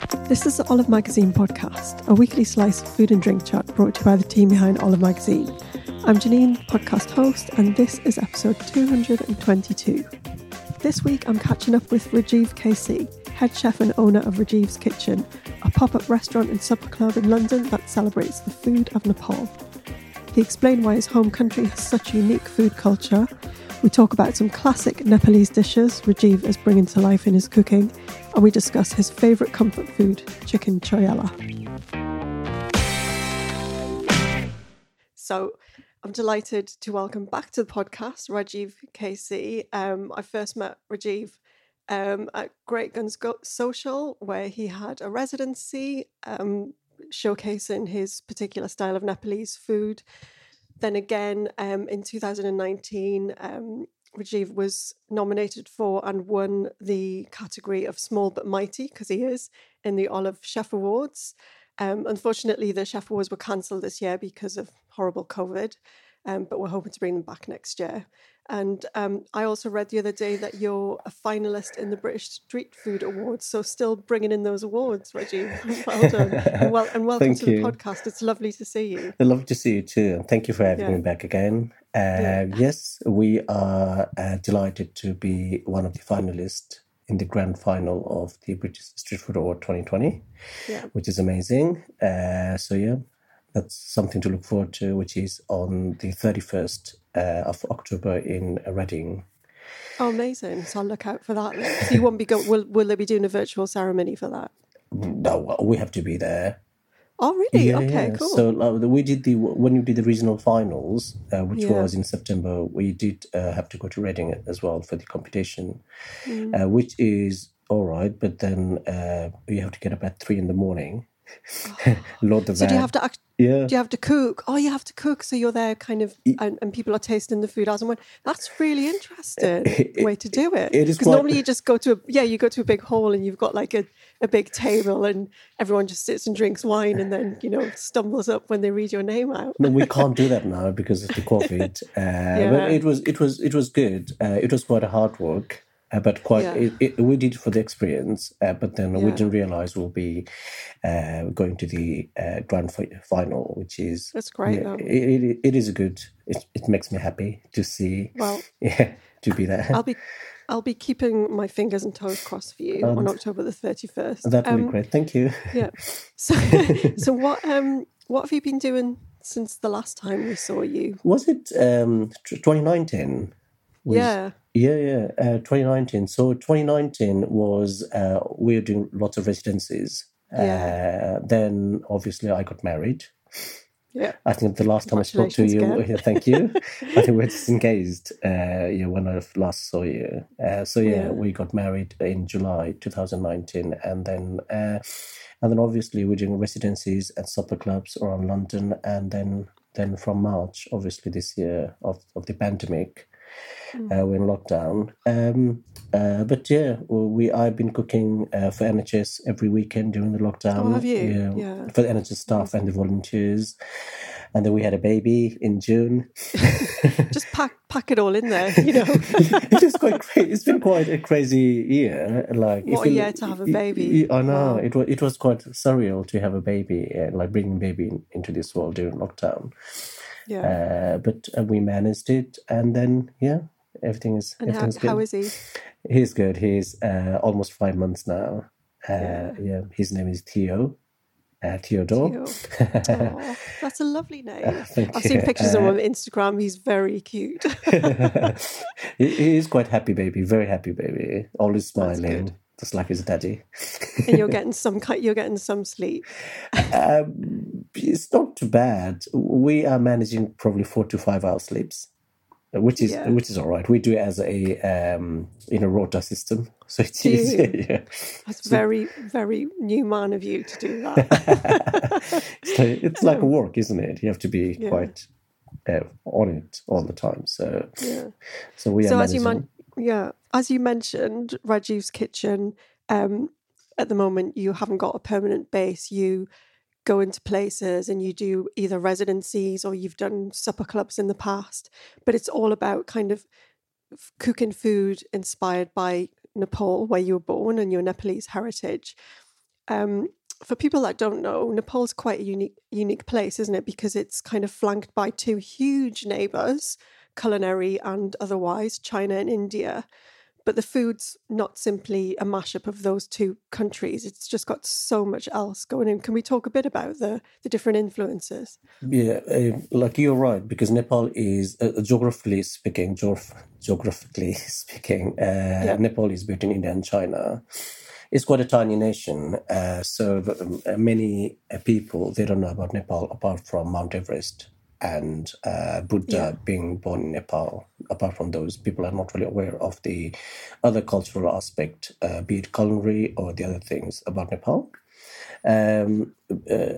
This is the Olive Magazine podcast, a weekly slice of food and drink chat brought to you by the team behind Olive Magazine. I'm Janine, podcast host, and this is episode 222. This week I'm catching up with Rajiv KC, head chef and owner of Rajiv's Kitchen, a pop up restaurant and supper club in London that celebrates the food of Nepal. He explained why his home country has such unique food culture. We talk about some classic Nepalese dishes Rajiv is bringing to life in his cooking, and we discuss his favourite comfort food, chicken choyela. So, I'm delighted to welcome back to the podcast Rajiv KC. Um, I first met Rajiv um, at Great Guns Go- Social, where he had a residency um, showcasing his particular style of Nepalese food. Then again, um, in 2019, um, Rajiv was nominated for and won the category of small but mighty, because he is, in the Olive Chef Awards. Um, unfortunately, the Chef Awards were cancelled this year because of horrible COVID, um, but we're hoping to bring them back next year. And um, I also read the other day that you're a finalist in the British Street Food Awards. So still bringing in those awards, Reggie. Well done. and, well, and welcome Thank to you. the podcast. It's lovely to see you. I'd love to see you too. Thank you for having Yeah. me back again. Uh, Yeah. Yes, we are uh, delighted to be one of the finalists in the grand final of the British Street Food Award 2020, Yeah. which is amazing. Uh, so, yeah, that's something to look forward to, which is on the 31st uh, of October in Reading. Oh, amazing. So I'll look out for that. So you won't be go- will, will they be doing a virtual ceremony for that? No, we have to be there. Oh, really? okay, cool. So uh, we did the when you did the regional finals, uh, which Yeah. was in September. We did uh, have to go to Reading as well for the competition, Mm. uh, which is all right. But then uh, you have to get up at three in the morning, the so do you have to act- yeah, do you have to cook? Oh, you have to cook. So you're there kind of, and, and people are tasting the food as and when. That's really interesting way to do it. it is Because normally you just go to, a, yeah, you go to a big hall and you've got like a, a big table and everyone just sits and drinks wine and then, you know, stumbles up when they read your name out. no, we can't do that now because of the COVID. Uh, Yeah. But it was it was it was good. Uh, it was quite a hard work. Uh, but quite, Yeah. it, it, we did for the experience. Uh, but then we didn't realize we'll be uh, going to the uh, grand final, which is That's great, yeah, it, it, it is a good. It, it makes me happy to see. Well, Yeah, to be there. I'll be. I'll be keeping my fingers and toes crossed for you on October the thirty first. that would be great. Thank you. Yeah. So, so what? Um, what have you been doing since the last time we saw you? Was it um, 2019? Was- yeah. Yeah, yeah, uh, 2019. So 2019 was uh, we were doing lots of residencies. Yeah. Uh, then obviously I got married. Yeah. I think the last time I spoke to you, yeah, thank you. I think we're disengaged. Uh, yeah, when I last saw you. Uh, so yeah, Yeah. we got married in July 2019, and then uh, and then obviously we're doing residencies at supper clubs around London, and then then from March, obviously this year of of the pandemic, Mm. uh, we're in lockdown. Um, uh, but yeah, well, we I've been cooking uh, for NHS every weekend during the lockdown. Oh, have you? Yeah, Yeah. for the NHS staff and the volunteers. And then we had a baby in June. Just pack pack it all in there, you know. it is quite crazy. It's been quite a crazy year. Like What a year to have a baby. I know Wow. it was. It was quite surreal to have a baby, uh, like bringing baby in, into this world during lockdown. Yeah. Uh, but uh, we managed it, and then yeah, everything is and how, everything's good. how is he? He's good. He's uh, almost five months now. Uh, Yeah. yeah. his name is Theo. Uh, Theodore. Theo. That's a lovely name. I've seen you. pictures of him Uh, on Instagram. He's very cute. he, he is quite happy baby, very happy baby, always smiling. Just like his daddy. and you're getting some you're getting some sleep. Um, it's not too bad. We are managing probably four to five hour sleeps, which is Yeah. which is all right. We do it as a um, in a rota system. So it's Do easy. Yeah. That's very, very new man of you to do that. so it's like work, isn't it? You have to be Yeah. quite uh, on it all the time. So, yeah. so we are so as you managing. man- yeah, as you mentioned, Rajiv's Kitchen. Um, at the moment, you haven't got a permanent base. You go into places and you do either residencies or you've done supper clubs in the past. But it's all about kind of cooking food inspired by Nepal, where you were born, and your Nepalese heritage. Um, for people that don't know, Nepal's quite a unique unique place, isn't it? Because it's kind of flanked by two huge neighbours, culinary and otherwise, China and India. But the food's not simply a mashup of those two countries. It's just got so much else going in. Can we talk a bit about the the different influences? Yeah, uh, like you're right, because Nepal is uh, geographically speaking, geograph- geographically speaking, uh, Nepal is between India and China. It's quite a tiny nation, uh, so um, uh, many uh, people they don't know about Nepal apart from Mount Everest and uh, Buddha Yeah. being born in Nepal. Apart from those, people are not really aware of the other cultural aspect, uh, be it culinary or the other things about Nepal. Um, uh,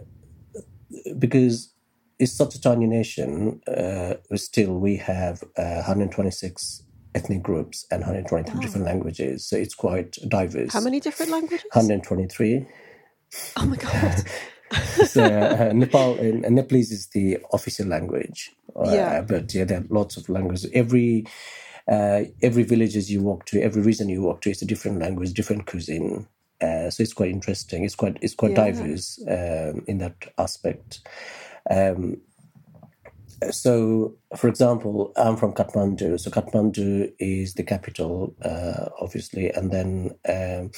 because it's such a tiny nation, uh, still we have uh, 126 ethnic groups and 123 different languages. So it's quite diverse. How many different languages? 123. Oh my god! so uh, Nepal, uh, Nepalese is the official language. Uh, Yeah. But yeah, there are lots of languages. Every uh, every villages you walk to, every region you walk to, it's a different language, different cuisine. Uh, so it's quite interesting. It's quite it's quite Yeah. diverse um, in that aspect. Um, so, for example, I'm from Kathmandu. So Kathmandu is the capital, uh, obviously, and then um,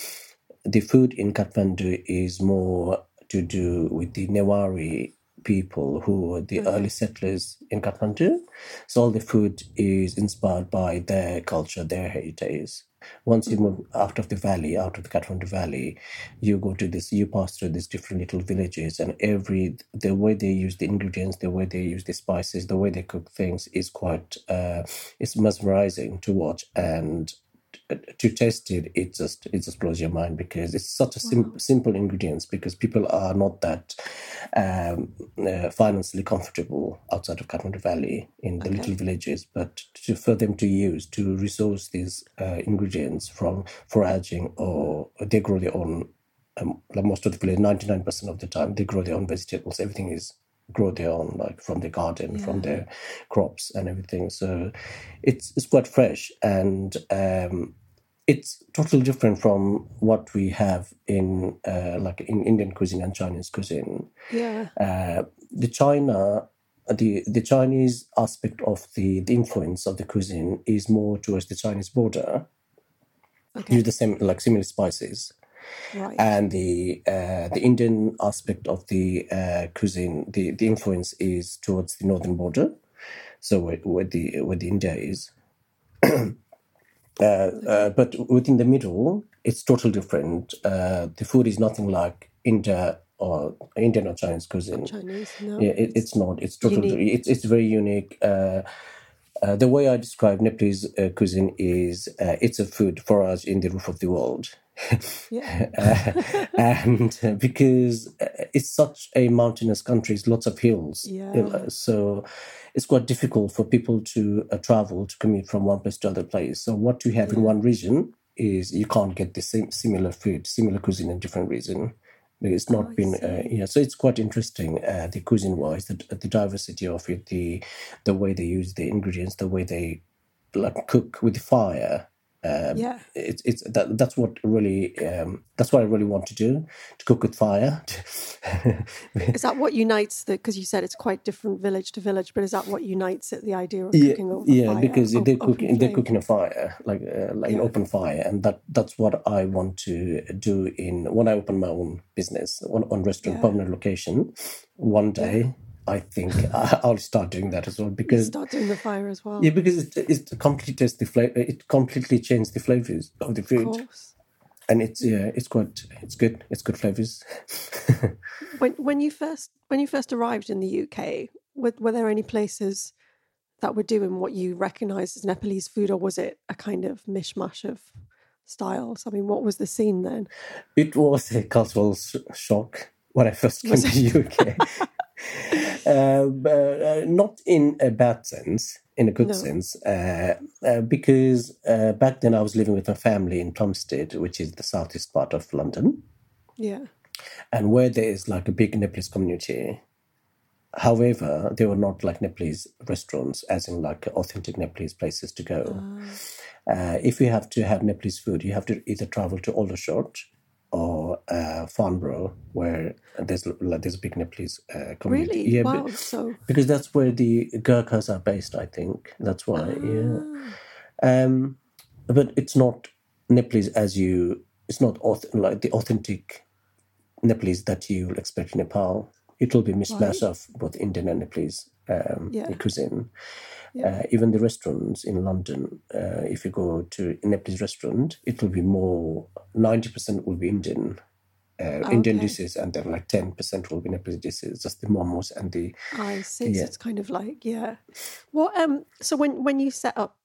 the food in Kathmandu is more to do with the Newari people who were the early settlers in Kathmandu. So all the food is inspired by their culture, their heritage. Once you move out of the valley, out of the Kathmandu valley, you go to this, you pass through these different little villages, and every the way they use the ingredients, the way they use the spices, the way they cook things is quite uh, it's mesmerizing to watch and to taste it, it just it just blows your mind because it's such a sim- simple ingredients because people are not that um, uh, financially comfortable outside of Kathmandu Valley in the little villages, but to, for them to use to resource these uh, ingredients from foraging or they grow their own. Um, like most of the village, ninety nine percent of the time, they grow their own vegetables. Everything is grow their own, like from the garden, from their crops and everything. So it's it's quite fresh and um, it's totally different from what we have in uh, like in Indian cuisine and Chinese cuisine. Yeah, Uh, the China, the the Chinese aspect of the the influence of the cuisine is more towards the Chinese border. Okay. Use the same like similar spices right. and the uh, the Indian aspect of the uh, cuisine, the, the influence is towards the northern border, so where, where the where the India is. uh, uh, but within the middle, it's totally different. Uh, the food is nothing like India or Indian or Chinese cuisine. Chinese, no. Yeah, it, it's not. It's totally. It's it's very unique. Uh, uh, the way I describe Nepalese uh, cuisine is uh, it's a food for us in the roof of the world. Yeah. Uh, and uh, because it's such a mountainous country, it's lots of hills. Yeah. Uh, So it's quite difficult for people to uh, travel to commute from one place to other place. So what you have in one region is you can't get the same similar food, similar cuisine in different region. It's not Oh, been uh, yeah, so it's quite interesting. Uh, the cuisine wise, the, the diversity of it, the the way they use the ingredients, the way they like cook with fire. Um, Yeah. it's it's that that's what really um, that's what I really want to do to cook with fire. Is that what unites the? Because you said it's quite different village to village, but is that what unites it? The idea of yeah, cooking over fire. yeah, fire, because o- they open cooking they're cooking a fire like uh, like an open fire, and that that's what I want to do in when I open my own business on, on restaurant Yeah. permanent location. One day, I think I'll start doing that as well because start doing the fire as well. yeah, because it it completely the flavor. It completely changed the flavors of the of food, course. and it's yeah, it's quite it's good. It's good flavors. When when you first when you first arrived in the UK, were, were there any places that were doing what you recognised as Nepalese food, or was it a kind of mishmash of styles. I mean, what was the scene then? It was a cultural sh- shock when I first came to the UK. uh, but, uh, not in a bad sense, in a good No. sense, uh, uh, because uh, back then I was living with a family in Plumstead, which is the southeast part of London, Yeah. and where there is like a big Nepalese community. However, they were not like Nepalese restaurants, as in like authentic Nepalese places to go. Uh, if you have to have Nepalese food, you have to either travel to Aldershot or uh, Farnborough, where there's like there's a big Nepalese uh, community. Really? Yeah, wow. be- So because that's where the Gurkhas are based. I think that's why. Yeah. Ah, Um, but it's not Nepalese as you. It's not auth- like the authentic Nepalese that you will expect in Nepal. It will be mishmash of both Indian and Nepalese um, Yeah. cuisine. Yeah. Uh, even the restaurants in London, uh, if you go to a Nepalese restaurant, it will be more. Ninety percent will be Indian. Uh, Indian Okay. dishes, and then like ten percent will be Nepalese dishes, just the momos and the I see. So it's kind of like yeah. What um? So when when you set up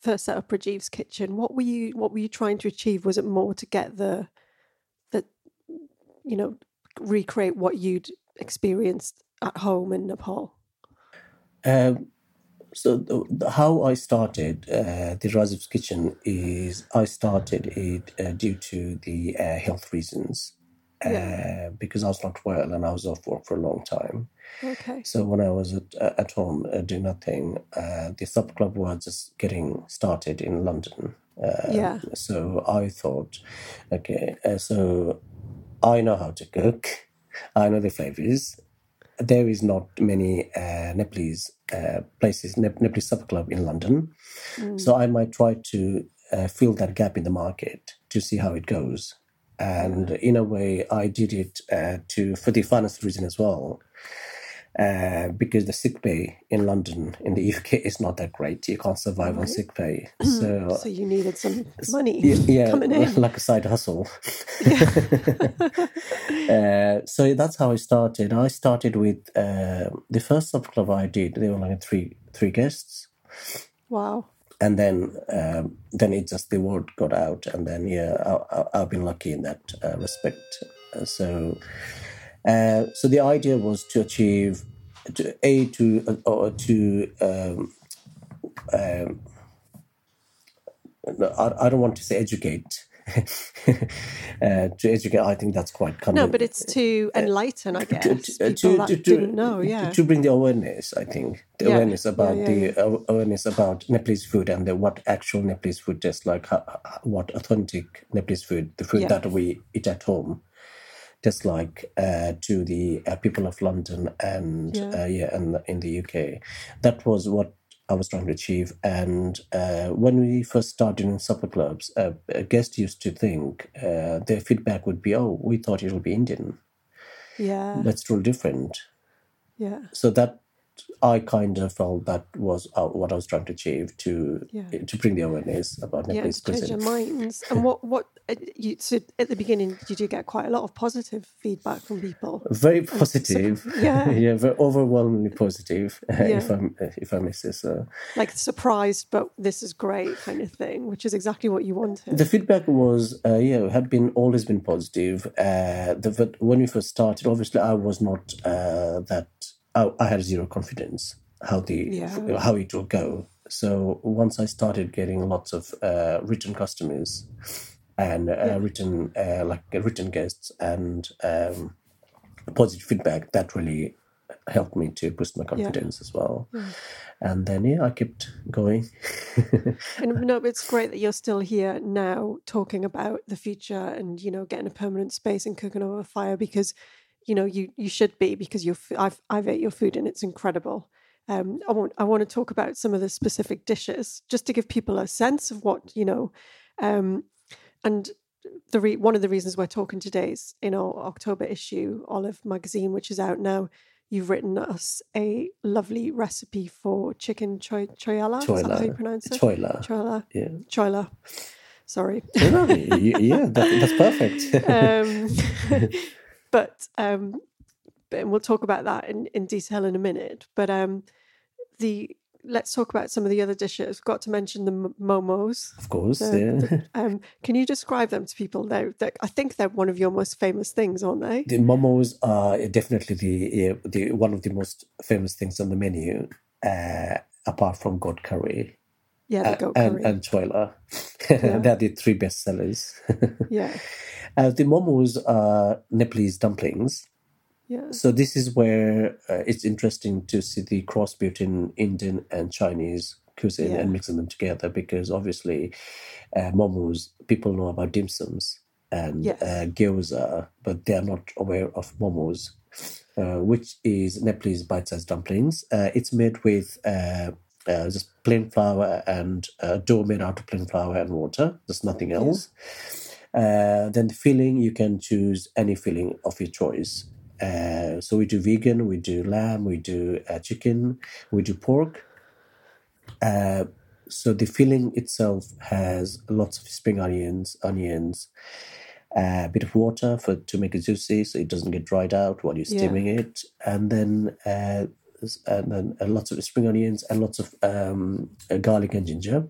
first set up Rajiv's kitchen, what were you what were you trying to achieve? Was it more to get the the you know recreate what you'd experienced at home in Nepal? Um, so the, the, how I started uh, the Rajiv's Kitchen is I started it uh, due to the uh, health reasons. Uh, Yeah. because I was not well and I was off work for a long time. Okay. So when I was at, uh, at home uh, doing nothing, uh, the supper club was just getting started in London. Uh, Yeah. So I thought, okay, uh, so I know how to cook. I know the flavors. There is not many uh, Nepalese uh, places, Nep- Nepalese supper club in London. Mm. So I might try to uh, fill that gap in the market to see how it goes. And in a way, I did it uh, to for the financial reason as well, uh, because the sick pay in London in the UK is not that great. You can't survive on sick pay, so So you needed some money yeah, coming in. like a side hustle. uh, so that's how I started. I started with uh, the first supper club I did. There were like three three guests, Wow. and then um, then it just the word got out, and then yeah, I, I, I've been lucky in that uh, respect. Uh, so uh, so the idea was to achieve to a to uh, or to um, um, I, I don't want to say educate. uh, to educate, I think that's quite kind No, but it's to enlighten, I guess, to, to, that to, didn't know. Yeah. to bring the awareness i think the Yeah. awareness about yeah, the aw- awareness about nepalese food and the, what actual nepalese food tastes like ho- ho- what authentic nepalese food the food Yeah. that we eat at home tastes like uh, to the uh, people of london and Yeah. uh, yeah and in the uk that was what I was trying to achieve, and uh, when we first started in supper clubs, uh, a guest used to think uh, their feedback would be, "Oh, we thought it would be Indian. yeah. That's real different." Yeah. so that I kind of felt that was uh, what I was trying to achieve to Yeah. to bring the awareness about Yeah, Nepalese change cuisine. minds. And what what uh, you so at the beginning did you get quite a lot of positive feedback from people? Very positive, yeah. yeah, very overwhelmingly positive. Yeah. If I'm if I may say so. Like surprised, but this is great kind of thing, which is exactly what you wanted. The feedback was, uh, yeah, had been always been positive. Uh, the, but when we first started, obviously, I was not uh, that. I, I had zero confidence how the Yeah. how it will go. So once I started getting lots of uh, written customers and uh, Yeah. written uh, like written guests and um, positive feedback, that really helped me to boost my confidence as well. And then yeah, I kept going. and no, it's great that you're still here now talking about the future and you know getting a permanent space and cooking over a fire because you know you you should be because you're I've I've ate your food and it's incredible. Um, I want I want to talk about some of the specific dishes just to give people a sense of what you know, um, and the re- one of the reasons we're talking today is in our October issue, Olive magazine, which is out now. You've written us a lovely recipe for chicken choy choyala. Is that how you pronounce it? Choila. Choyala. Yeah. Choyla. Sorry. Yeah, that, that's perfect. um, but um, but and we'll talk about that in, in detail in a minute. But um, the let's talk about some of the other dishes. We've got to mention the m- momos. Of course, The- yeah. the- um, can you describe them to people? They're, they I think they're one of your most famous things, aren't they? The momos are definitely the, the one of the most famous things on the menu, uh, apart from goat curry Yeah, the uh, goat and, curry. and choila. Yeah. They're the three best sellers. yeah, uh, the momos are Nepalese dumplings. yeah, So this is where uh, it's interesting to see the cross between Indian and Chinese cuisine Yeah. and mixing them together because obviously uh, momos people know about dim sums and Yes. uh, gyoza, but they are not aware of momos, uh, which is Nepalese bite-sized dumplings. Uh, it's made with uh, just plain flour and uh, dough made out of plain flour and water. There's nothing else. Uh, then the filling, you can choose any filling of your choice. Uh, so we do vegan, we do lamb, we do uh, chicken, we do pork. Uh, so the filling itself has lots of spring onions, onions, a bit of water for to make it juicy, so it doesn't get dried out while you're Yeah. steaming it, and then and then uh, lots of spring onions and lots of um, uh, garlic and ginger,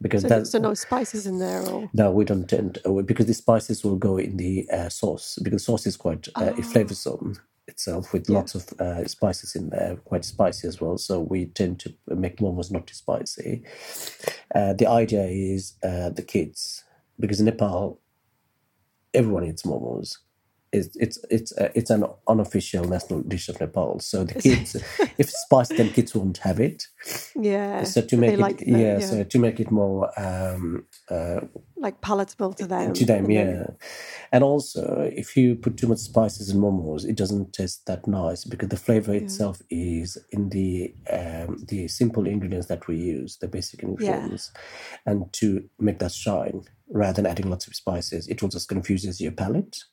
because so, so no spices in there, or no, we don't tend uh, because the spices will go in the uh, sauce because sauce is quite uh, Ah. flavoursome itself with Yeah. lots of uh, spices in there, quite spicy as well. So we tend to make momos not too spicy. Uh, the idea is uh, the kids because in Nepal everyone eats momos. It's it's it's uh, it's an unofficial national dish of Nepal. So the kids, if it's spicy, then kids won't have it. yeah, So to make it, like yeah, yeah. so to make it more um, uh, like palatable to them. to them, yeah. And also, if you put too much spices in momos, it doesn't taste that nice because the flavor itself is in the um, the simple ingredients that we use, the basic ingredients, and to make that shine rather than adding lots of spices, it will just confuses your palate.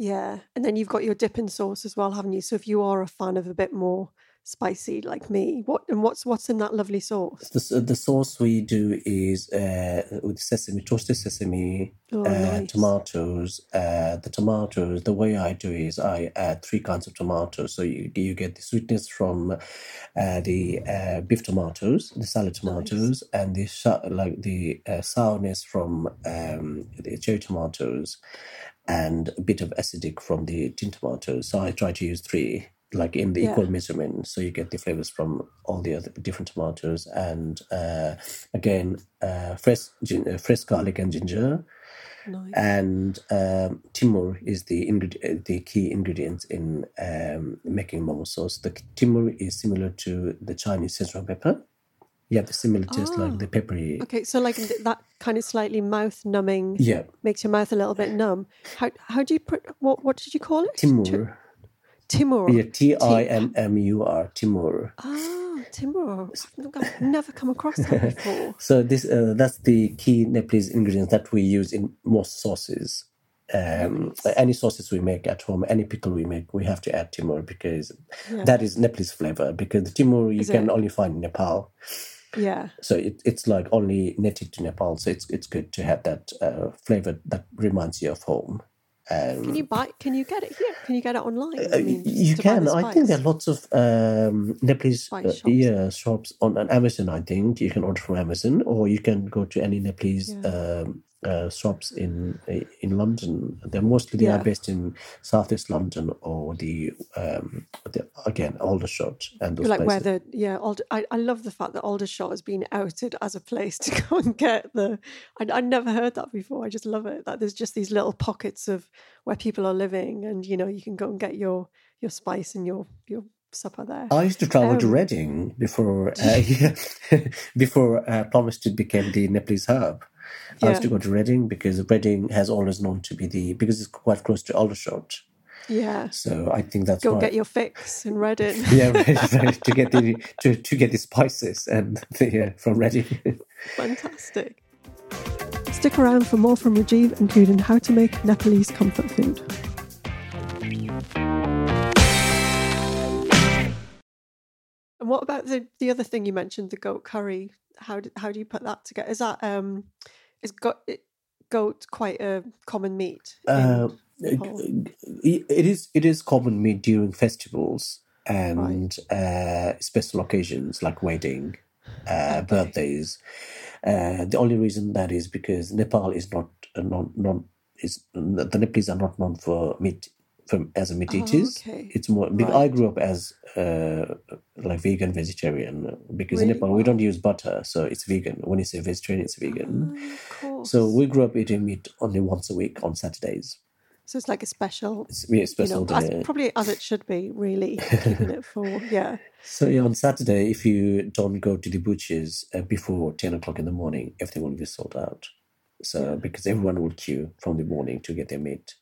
Yeah, and then you've got your dipping sauce as well, haven't you? So if you are a fan of a bit more spicy, like me, what and what's what's in that lovely sauce? The, the sauce we do is uh, with sesame, toasted sesame, Oh, uh, nice. tomatoes. Uh, the tomatoes, the way I do is I add three kinds of tomatoes. So you, you get the sweetness from uh, the uh, beef tomatoes, the salad tomatoes, and the like the uh, sourness from um, the cherry tomatoes, and a bit of acidic from the tin tomatoes. So I try to use three. Like in the Yeah. equal measurement, so you get the flavors from all the other different tomatoes, and uh, again, uh, fresh gin- uh, fresh garlic and ginger, Nice. and um, timur is the ingredient, the key ingredient in um, making momo sauce. The timur is similar to the Chinese Szechuan pepper. Have the similar taste Ah. like the peppery. Okay, so like that kind of slightly mouth numbing Yeah, makes your mouth a little bit numb. How how do you put what what did you call it? Ti- timur. Timur. Yeah, T I M M U R. Timur. Ah, Timur. I've never come across that before. So this uh, that's the key Nepalese ingredient that we use in most sauces. Um, any sauces we make at home, any pickle we make, we have to add timur because Yeah. that is Nepalese flavor. Because the timur you Is can it? only find in Nepal, Yeah. so it, it's like only native to Nepal. So it's it's good to have that uh, flavor that reminds you of home. Um, Can you buy? Can you get it here? Can you get it online? uh, I mean, you can. I think there are lots of um, Nepalese uh, shops. yeah shops on, on Amazon. I think you can order from Amazon, or you can go to any Nepalese um, uh, shops in in London. They're mostly they Yeah. are based in southeast London or the, um, the again Aldershot and those like where places. the yeah Ald- I, I love the fact that Aldershot has been outed as a place to go and get the I, I never heard that before I just love it that there's just these little pockets of where people are living and you know you can go and get your your spice and your your supper there I used to travel to Um, Reading before uh, before uh, Plumstead became the Nepalese hub. I used to go to Reading because Reading has always known to be the because it's quite close to Aldershot. yeah So I think that's go why. get your fix in Reading yeah, to get the to, to get the spices and the, uh, from Reading. fantastic stick around for more from Rajiv including how to make Nepalese comfort food And what about the the other thing you mentioned, the goat curry? How do, how do you put that together? Is that um is goat goat quite a common meat? Uh, it is it is common meat during festivals and uh, special occasions like wedding. uh, birthdays. Uh, the only reason that is because Nepal is not uh, non non is the Nepalese are not known for meat from as a meat Oh, okay. It's more because I grew up as uh, like vegan vegetarian because in Nepal we don't use butter, so it's vegan. When you say vegetarian, it's vegan. Ah. So we grew up eating meat only once a week on Saturdays. So it's like a special, It's really you special know, as, probably as it should be, really, keeping it for, yeah. So yeah, on Saturday, if you don't go to the butchers uh, before ten o'clock in the morning, everything will be sold out. So because everyone will queue from the morning to get their meat.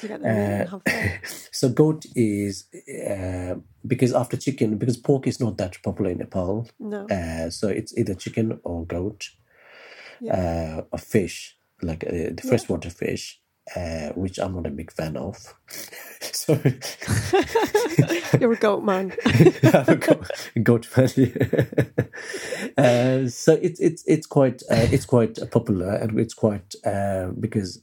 To get the meat and Uh, so goat is uh, because after chicken, because pork is not that popular in Nepal. no. Uh, so it's either chicken or goat, Yeah. uh, or fish, like uh, the freshwater fish, uh, which I'm not a big fan of. so You're a goat man. a goat, goat uh, so it's it's it's quite uh, it's quite popular and it's quite uh, because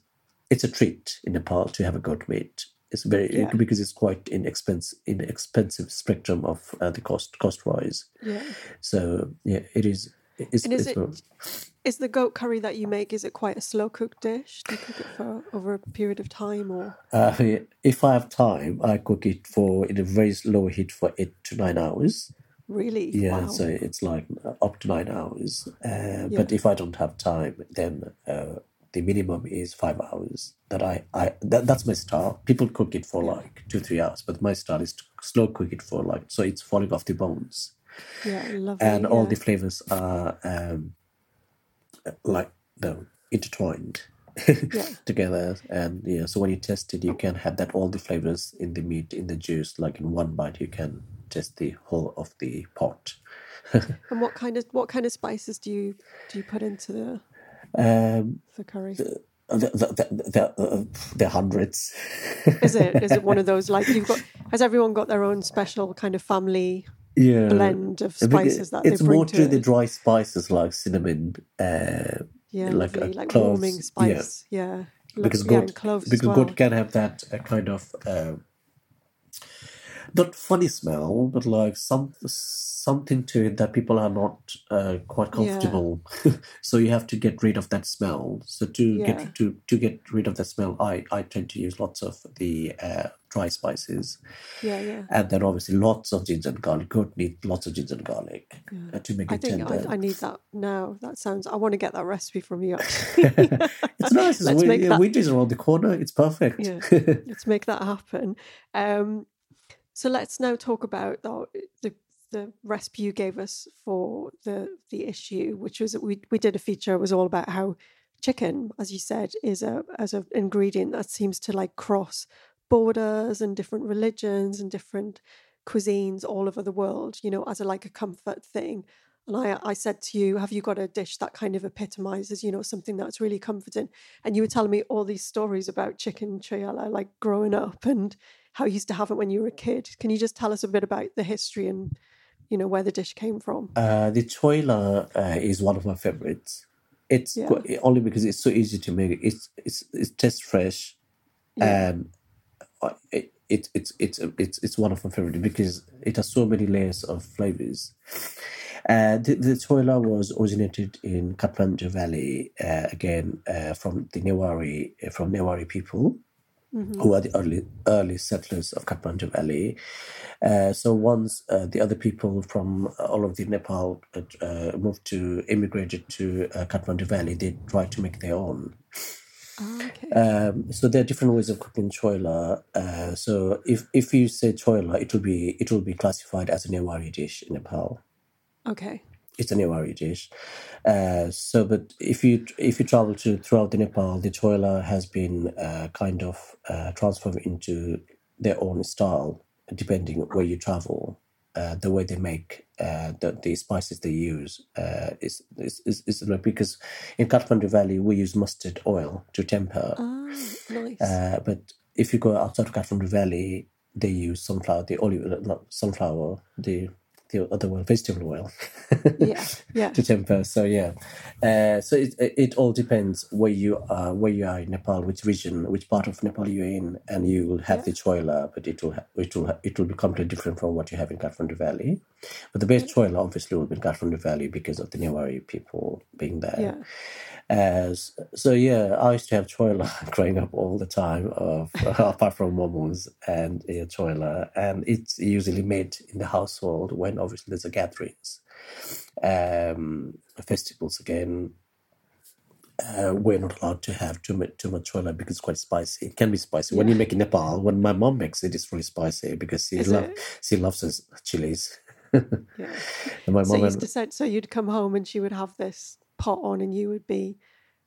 it's a treat in Nepal to have a goat meat. It's very Yeah. because it's quite inexpensive inexpensive spectrum of uh, the cost cost wise. yeah. So yeah, it is. It's, And is it's it- Is the goat curry that you make, is it quite a slow cooked dish? Do you cook it for over a period of time or? uh, if I have time, I cook it for in a very low heat for eight to nine hours. Really? Yeah, Wow. so it's like up to nine hours. Uh, But if I don't have time, then uh, the minimum is five hours. That I, I that, that's my style. People cook it for like two, three hours, but my style is to slow cook it for like so it's falling off the bones, yeah, lovely. and all the flavors are um, like no intertwined Yeah. together. And yeah, so when you test it, you can have that all the flavors in the meat, in the juice, like in one bite, you can test the whole of the pot. And what kind of what kind of spices do you do you put into the Um, the curry? the, the, the, the, the hundreds. Is it is it one of those like you've got? Has everyone got their own special kind of family yeah. blend of spices that it's they bring more to to the dry spices like cinnamon, uh, Yeah, like, lovely, like cloves, warming yeah. spice. Yeah, Lo- because yeah, goat because well. can have that uh, kind of uh, not funny smell, but like some something to it that people are not uh, quite Yeah. comfortable. so you have to get rid of that smell. So to Yeah. get to to get rid of that smell, I I tend to use lots of the uh, dry spices, Yeah, yeah. and then obviously lots of ginger and garlic. Goat need lots of ginger and garlic uh, to make I it think tender. I, I need that now. That sounds. I want to get that recipe from you. Actually, it's nice. Let's we, make that- Winter's around the corner. It's perfect. Yeah. let's make that happen. Um, so let's now talk about the, the the recipe you gave us for the the issue, which was that we we did a feature. It was all about how chicken, as you said, is a as an ingredient that seems to like cross borders and different religions and different cuisines all over the world. You know, as a like a comfort thing. And I, I said to you, have you got a dish that kind of epitomizes, you know, something that's really comforting? And you were telling me all these stories about chicken choyela, like growing up and how you used to have it when you were a kid. Can you just tell us a bit about the history and, you know, where the dish came from? Uh, the choila uh, is one of my favorites. It's Yeah. qu- only because it's so easy to make. It's it's it tastes fresh, Yeah. and uh, it, it it's it's it's it's one of my favorites because it has so many layers of flavors. Uh, the, the choila was originated in Kathmandu Valley uh, again uh, from the Newari from Newari people who are the early early settlers of Kathmandu Valley. Uh, so once uh, the other people from all of the Nepal uh, uh, moved to immigrated to uh, Kathmandu Valley, they tried to make their own. Ah, okay. Um, so there are different ways of cooking choila. Uh, so if if you say choila, it will be it will be classified as a Newari dish in Nepal okay. It's a Newari dish. Uh, so, but if you if you travel to throughout the Nepal, the choila has been uh, kind of uh, transformed into their own style, depending where you travel. Uh, the way they make uh, the the spices they use uh, is, is is is like because in Kathmandu Valley we use mustard oil to temper, Ah, nice. uh, but if you go outside of Kathmandu Valley, they use sunflower, the olive, not sunflower, the the other oil, vegetable oil. Yeah, yeah. to temper. So yeah, uh, so it it all depends where you are, where you are in Nepal, which region, which part of Nepal you're in, and you will have Yeah. the choila, but it will ha- it will ha- it will be completely different from what you have in Kathmandu Valley. But the best choila obviously will be in Kathmandu Valley because of the Newari people being there. Yeah. As so, yeah, I used to have choila growing up all the time, of, apart from momos and yeah, choila, and it's usually made in the household when obviously there's a gatherings, um, festivals again. Uh, we're not allowed to have too much too much choila because it's quite spicy. It can be spicy when you make in Nepal. When my mom makes it, it's really spicy because she Is love it? she loves chilies. Yeah. And my So mom you and used to say, so you'd come home and she would have this pot on, and you would be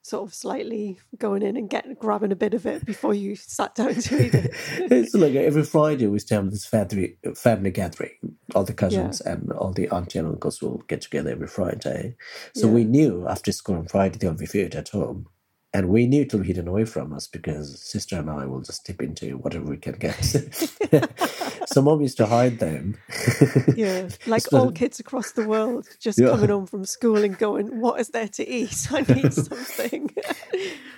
sort of slightly going in and getting grabbing a bit of it before you sat down to eat it. it's like every Friday we to have this family family gathering. All the cousins and all the auntie and uncles will get together every Friday. So we knew after school on Friday there will be food at home. And we knew it will be hidden away from us because sister and I will just dip into whatever we can get. so mom used to hide them. Yeah, like all kids across the world, just Yeah. coming home from school and going, "What is there to eat? I need something."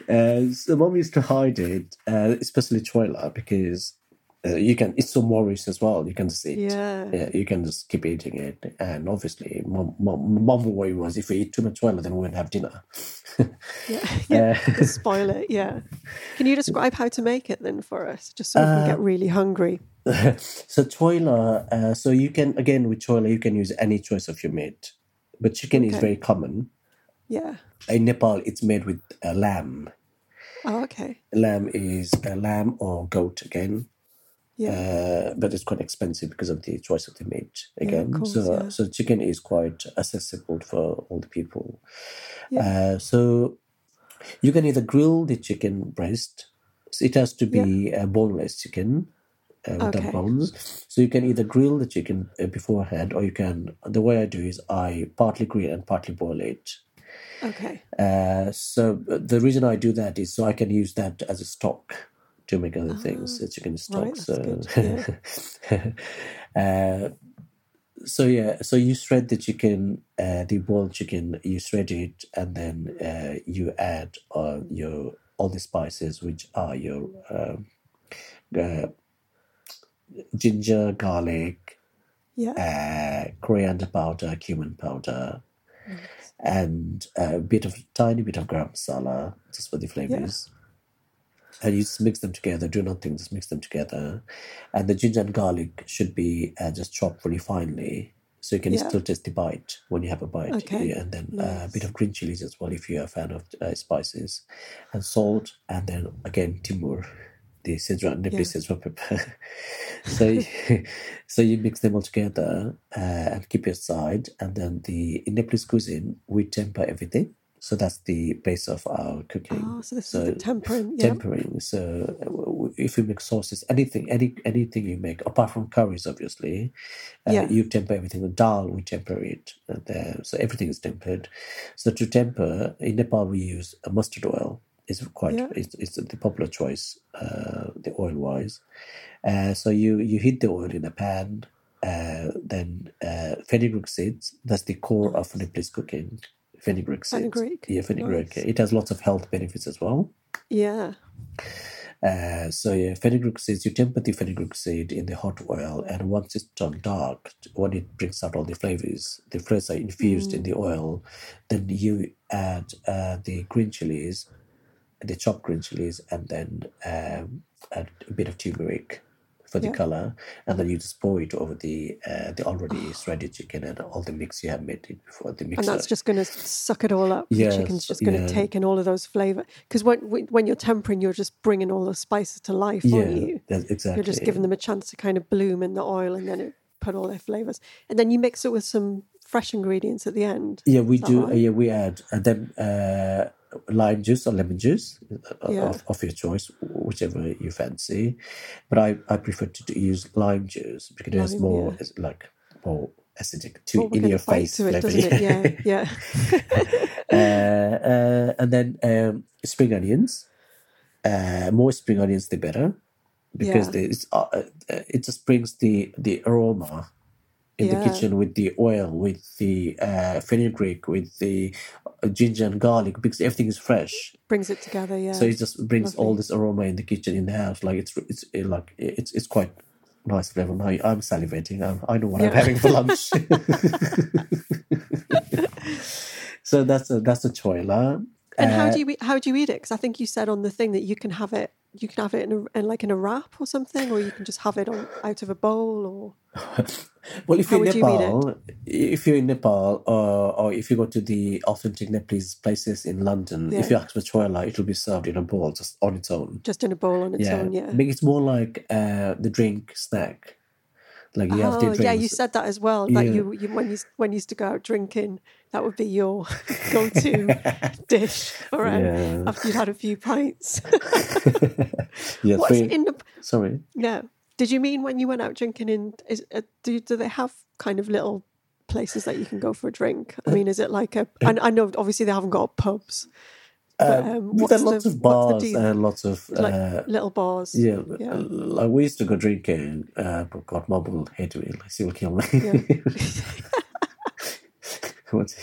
Uh, so mom used to hide it, uh, especially choila, because uh, you can. It's so moist as well. You can just eat. Yeah. yeah, you can just keep eating it. And obviously, mom, mom, mom worry was if we eat too much choila, then we wouldn't have dinner. yeah, yeah. Uh, spoil it. Yeah. Can you describe how to make it then for us, just so we can Uh, get really hungry? so choila, uh, so you can again with choila, you can use any choice of your meat, but chicken is very common. Yeah. In Nepal, it's made with uh, lamb. Oh, okay. Lamb is a lamb or goat again. Yeah. uh, but it's quite expensive because of the choice of the meat again. course, so, yeah. so chicken is quite accessible for all the people. Yeah. Uh, so you can either grill the chicken breast. So it has to be a boneless chicken. Uh, without Okay. bones, so you can either grill the chicken uh, beforehand, or you can. The way I do is I partly grill and partly boil it. okay. Uh, so uh, the reason I do that is so I can use that as a stock to make other things. Ah, The chicken stock. right, so, good, uh, so yeah, so you shred the chicken, uh, the boiled chicken. You shred it, and then uh, you add uh, your all the spices, which are your um uh, ginger, garlic, Yeah. uh, coriander powder, cumin powder, and a bit of tiny bit of garam masala just for the flavors. And you just mix them together. Do nothing, just mix them together. And the ginger and garlic should be uh, just chopped really finely, so you can Yeah. still taste the bite when you have a bite. Okay, Yeah, and then uh, a bit of green chilies as well if you're a fan of uh, spices, and salt, and then again timur, the Szechuan, Nepalese Yeah. Szechuan pepper. so, you- so you mix them all together uh, and keep it aside. And then the in Nepalese cuisine, we temper everything. So that's the base of our cooking. Oh, so this So is the tempering. Yeah. tempering. So uh, if you make sauces, anything, any anything you make, apart from curries, obviously, uh, Yeah. you temper everything. The dal, we temper it. Uh, there. So everything is tempered. So to temper, in Nepal we use a mustard oil. It's quite Yeah. it's, it's the popular choice, uh, the oil wise. Uh, so you you heat the oil in a pan. Uh, then uh, fenugreek seeds. That's the core of Nepalese cooking. Fenugreek seeds. Fenugreek, Yeah, fenugreek. nice. It has lots of health benefits as well. Yeah. Uh, so yeah, fenugreek seeds. You temper the fenugreek seed in the hot oil, and once it's turned dark, when it brings out all the flavors, the flavors are infused in the oil. Then you add uh, the green chilies, the chopped green chilies, and then um, add a bit of turmeric for the Yeah. color, and then you just pour it over the uh, the already shredded chicken and all the mix you have made it before the mixer. And that's just going to suck it all up. Yes, the chicken's just going to yeah. take in all of those flavor. Because when when you're tempering, you're just bringing all the spices to life, yeah, aren't you? exactly. You're just giving them a chance to kind of bloom in the oil, and then it put all their flavors. And then you mix it with some fresh ingredients at the end. Yeah, we do. right? Yeah, we add and then uh, lime juice or lemon juice uh, Yeah. of, of your choice, whichever you fancy. But I, I prefer to do- use lime juice because it has more yeah. it's like more acidic to in your face to it, flavor. Yeah, yeah. uh, uh, and then um, spring onions. Uh, more spring onions, the better, because Yeah. the, it's, uh, uh, it just brings the the aroma in the Yeah. kitchen with the oil, with the uh, fenugreek, with the uh, ginger and garlic because everything is fresh. Brings it together, yeah. So it just brings all Lovely. this aroma in the kitchen, in the house. Like it's it's uh, like it's it's quite nice flavor. Now I'm salivating. I'm, I know what I'm Yeah. having for lunch. so that's a that's a choila. And how Uh, do you eat, how do you eat it? Because I think you said on the thing that you can have it you can have it in, a, in like in a wrap or something, or you can just have it on out of a bowl or Well, if How you're in would you? Nepal, if you're in Nepal, or or if you go to the authentic Nepalese places in London, Yeah. if you ask for choila, it will be served in a bowl just on its own. just in a bowl on its yeah, own. Yeah. I mean, it's more like uh, the drink snack. Like you have the Oh drinks. yeah, you said that as well. That Yeah. you, you when you when you used to go out drinking, that would be your go-to dish. All right, Yeah. after you'd had a few pints. yeah, What's three- in the sorry. yeah? Did you mean when you went out drinking in? Is uh, do do they have kind of little places that you can go for a drink? I mean, is it like a? I, I know obviously they haven't got pubs. But, um, there are lots the- of the bars and lots of Like uh, little bars. yeah, Yeah. Like we used to go drinking, uh, but God, Mum will hate me. Like, she will kill me. Yeah. Once,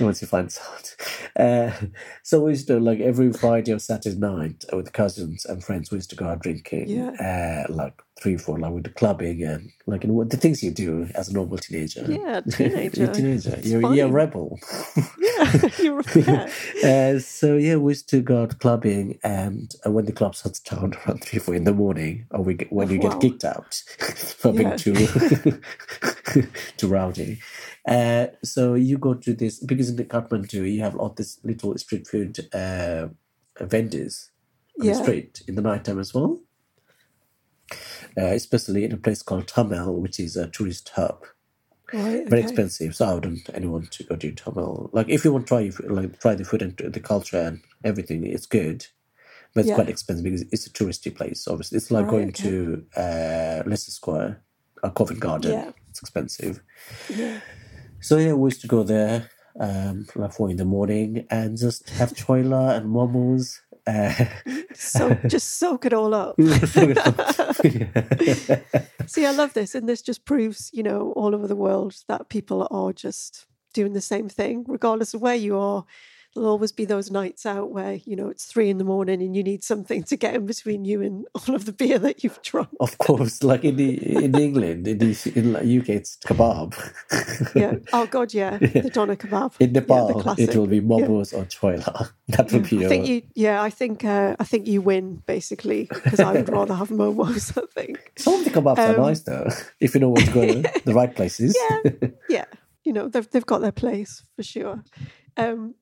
once he finds out. Uh, so we used to like every Friday or Saturday night with cousins and friends. We used to go out drinking. Yeah. Uh, like three, four, like with the clubbing and like you know, the things you do as a normal teenager. Yeah, you're teenager. a teenager. It's You're, you're a rebel. Yeah, you're yeah. Uh, so yeah, we used to go out clubbing, and uh, when the club shuts down around three, four in the morning, or we get, when you Wow. get kicked out for being Yeah. too too rowdy. Uh, so you go to this because in the Kathmandu you have all this little street food uh, vendors on the street in the nighttime as well. Uh, especially in a place called Thamel, which is a tourist hub Right. very okay. expensive. So I wouldn't anyone to go to Thamel. Like if you want to try if- like try the food and the culture and everything, it's good, but it's Yeah. quite expensive because it's a touristy place. Obviously, it's like Right, going okay. to uh, Leicester Square, or Covent Garden. Yeah. It's expensive. Yeah. So yeah, we used to go there um, like four in the morning and just have choyela and momos. Uh, So just soak it all up. See, I love this, and this just proves, you know, all over the world that people are just doing the same thing, regardless of where you are. There'll always be those nights out where you know it's three in the morning and you need something to get in between you and all of the beer that you've drunk. of course, like in the in England, in the in UK, it's kebab. Yeah. Oh God, yeah. The doner kebab. In Nepal, classic. it will be momos or choyela. That will be I your think you, yeah, I think, uh, I think you win basically because I would rather have momos. I think, Some of the kebabs are Um, nice though, if you know where to go, the right places. yeah, yeah, you know, they've they've got their place for sure. Um,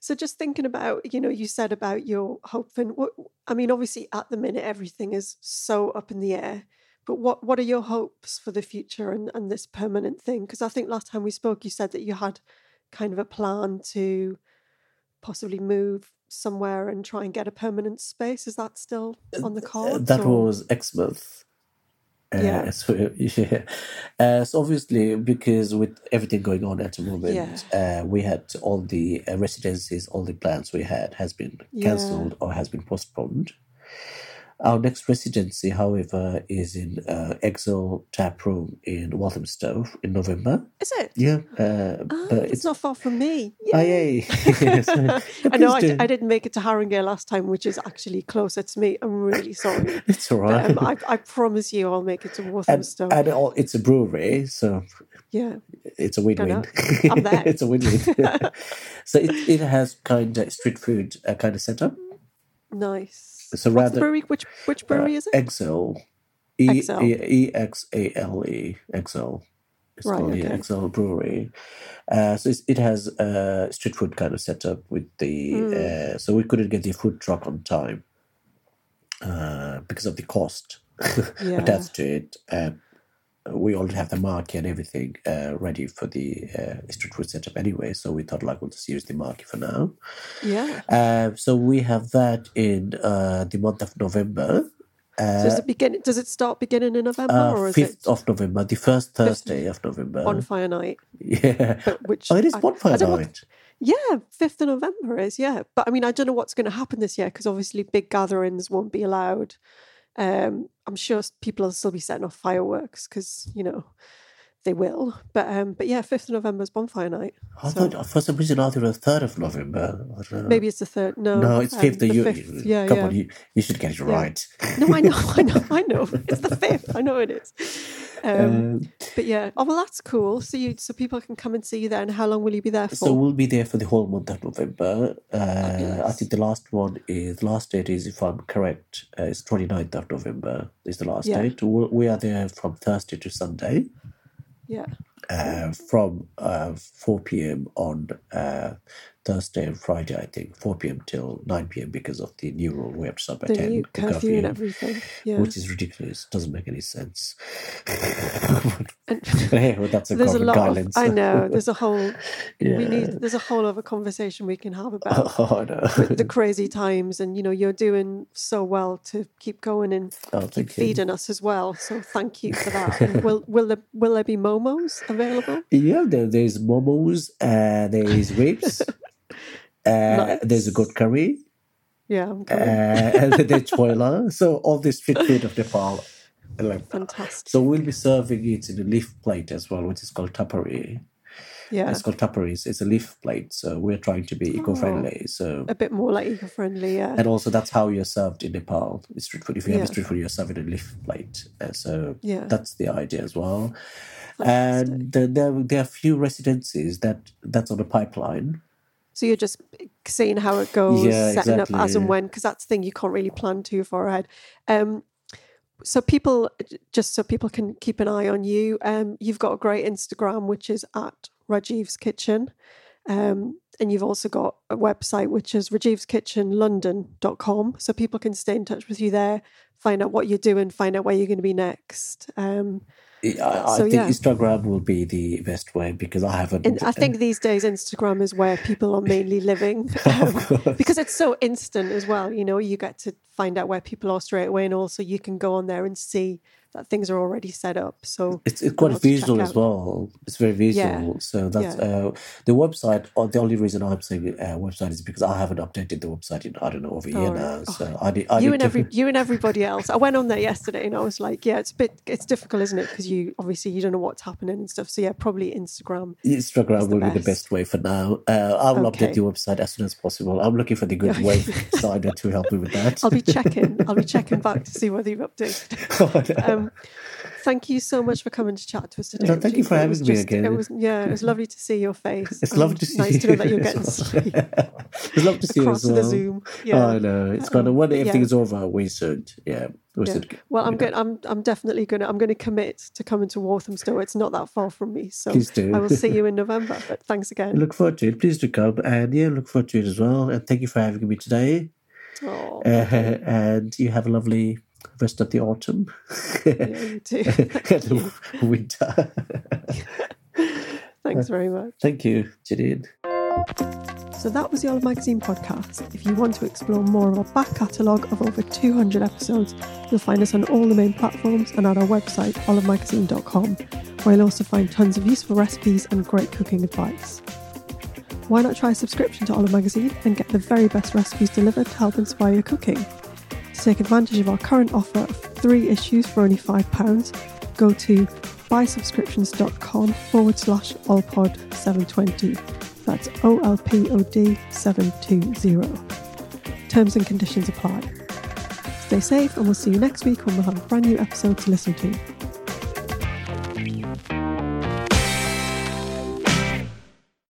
so just thinking about, you know, you said about your hope and what I mean, obviously at the minute everything is so up in the air. But what what are your hopes for the future and, and this permanent thing? Because I think last time we spoke, you said that you had kind of a plan to possibly move somewhere and try and get a permanent space. Is that still on the Uh, cards? that or- was Exmouth. Uh, Yeah. So, yeah. Uh, so obviously, because with everything going on at the moment, uh, we had all the uh, residencies, all the plans we had has been Yeah. cancelled or has been postponed. Our next residency, however, is in uh, Exale Tap Room in Walthamstow in November. Is it? Yeah, uh, Ah, but it's it's not far from me. Oh, Yay. yay. Yes. I know I, Please d- do. I didn't make it to Haringey last time, which is actually closer to me. I'm really sorry. It's all right. But, um, I, I promise you I'll make it to Walthamstow. and all, it's a brewery, so yeah. it's a win-win. I'm there. it's a win-win. so it, it has kind of street food uh, kind of setup. Nice. So What's rather the brewery? Which which brewery is it? Exale, E. E X A L E Exale. It's Right, called the okay. Brewery. Uh, so it's, it has a street food kind of setup with the. Hmm. Uh, so we couldn't get the food truck on time uh, because of the cost Yeah. attached to it. And we already have the market and everything uh, ready for the uh, street food setup anyway. So we thought, like, we'll just use the market for now. Yeah. Uh, so we have that in uh, the month of November. So Uh, does it begin? Does it start beginning in November, or uh, is 5th it of November, the first Thursday of November. bonfire night? yeah. But which Oh, it is I- I bonfire know what- night. Yeah, fifth of November is yeah. But I mean, I don't know what's going to happen this year because obviously big gatherings won't be allowed. Um, I'm sure people will still be setting off fireworks because you know they will. But um, but yeah, fifth of November is bonfire night. I So- thought for some reason I thought it was third of November. I don't know. Maybe it's the third. No, no, it's um, fifth. you, fifth. Yeah, come yeah. on, you, you should get it right. No, I know, I know, I know. It's the fifth. I know it is. Um, Um, but yeah, oh well, that's cool. So you, so people can come and see you there. And how long will you be there for? so we'll be there for the whole month of November. Uh, I think the last one is last date is, if I'm correct, uh, is 29th of November is the last Yeah. date. We we are there from Thursday to Sunday. Yeah, uh, from uh, 4 p.m. on uh, Thursday and Friday, I think, 4 p.m. till 9 p.m. because of the new rule we have to stop at the 10, new the curfew and everything. Yeah, which is ridiculous. Doesn't make any sense. And- hey, well, that's a there's a lot. Of. I know. There's a whole. yeah. We need. There's a whole other conversation we can have about Oh, no. the crazy times, and you know, you're doing so well to keep going and oh, keep thank you. feeding us as well. So thank you for that. And will will there will there be momos available? Yeah, there, there's momos, uh, there's ribs, uh, there's a goat curry, Yeah, I'm uh, there's choyela. So all this street food of Nepal. Like, Fantastic. So we'll be serving it in a leaf plate as well, which is called tapari. yeah, It's called tapari. It's, a leaf plate, so we're trying to be eco-friendly. So a bit more like eco-friendly. Yeah, and also that's how you're served in Nepal. It's street food. If you have Yeah. a street food, you're served in a leaf plate. Uh, so Yeah. that's the idea as well. Fantastic. And uh, there there are few residencies that that's on the pipeline. So you're just seeing how it goes, Yeah, setting up as exactly. and when, because that's the thing you can't really plan too far ahead. Um, so people, just so people can keep an eye on you, um, you've got a great Instagram, which is at Rajiv's Kitchen. Um, and you've also got a website, which is rajivskitchenlondon.com. So people can stay in touch with you there, find out what you're doing, find out where you're going to be next. Um, I, I think yeah. Instagram will be the best way because I haven't. And I think these days Instagram is where people are mainly living um, because it's so instant as well. You know, you get to find out where people are straight away, and also you can go on there and see that things are already set up. So It's, it's quite else to check visual as well. It's very visual. Yeah. So that's Yeah. uh, the website. Or the only reason I'm saying uh, website is because I haven't updated the website in I don't know over a year Oh, now. right. So I need. I you need and every you and everybody else. I went on there yesterday, and I was like, yeah, it's a bit it's difficult, isn't it? Because you obviously you don't know what's happening and stuff. So yeah, probably Instagram. Instagram will be the best. best way for now. Uh, I will Okay. update the website as soon as possible. I'm looking for the good web designer to help me with that. I'll be checking. I'll be checking back to see whether you've updated. Um, thank you so much for coming to chat to us today. No, thank you for having was me just- again. It was yeah, it was lovely to see your face. It's lovely to see Nice you. to know that you're getting sleep it's lovely to see you as well. the Zoom. Yeah. I know. It's gonna when everything yeah. is over, we should. Yeah, we Yeah. should. Well, I'm good. I'm I'm definitely gonna I'm gonna commit to coming to Walthamstow. It's not that far from me, so Please do. I will see you in November. But thanks again. Look forward to it. Please do come, and yeah, look forward to it as well. And thank you for having me today. Oh, Uh, and you have a lovely rest of the autumn yeah, and the winter. Thanks very much. Thank you, Janine. So that was the Olive Magazine podcast. If you want to explore more of our back catalogue of over 200 episodes, you'll find us on all the main platforms and at our website, olivemagazine.com, where you'll also find tons of useful recipes and great cooking advice. Why not try a subscription to Olive Magazine and get the very best recipes delivered to help inspire your cooking? To take advantage of our current offer of three issues for only £5, go to buysubscriptions.com forward slash olpod720. That's OLPOD 720. Terms and conditions apply. Stay safe, and we'll see you next week when we'll have a brand new episode to listen to.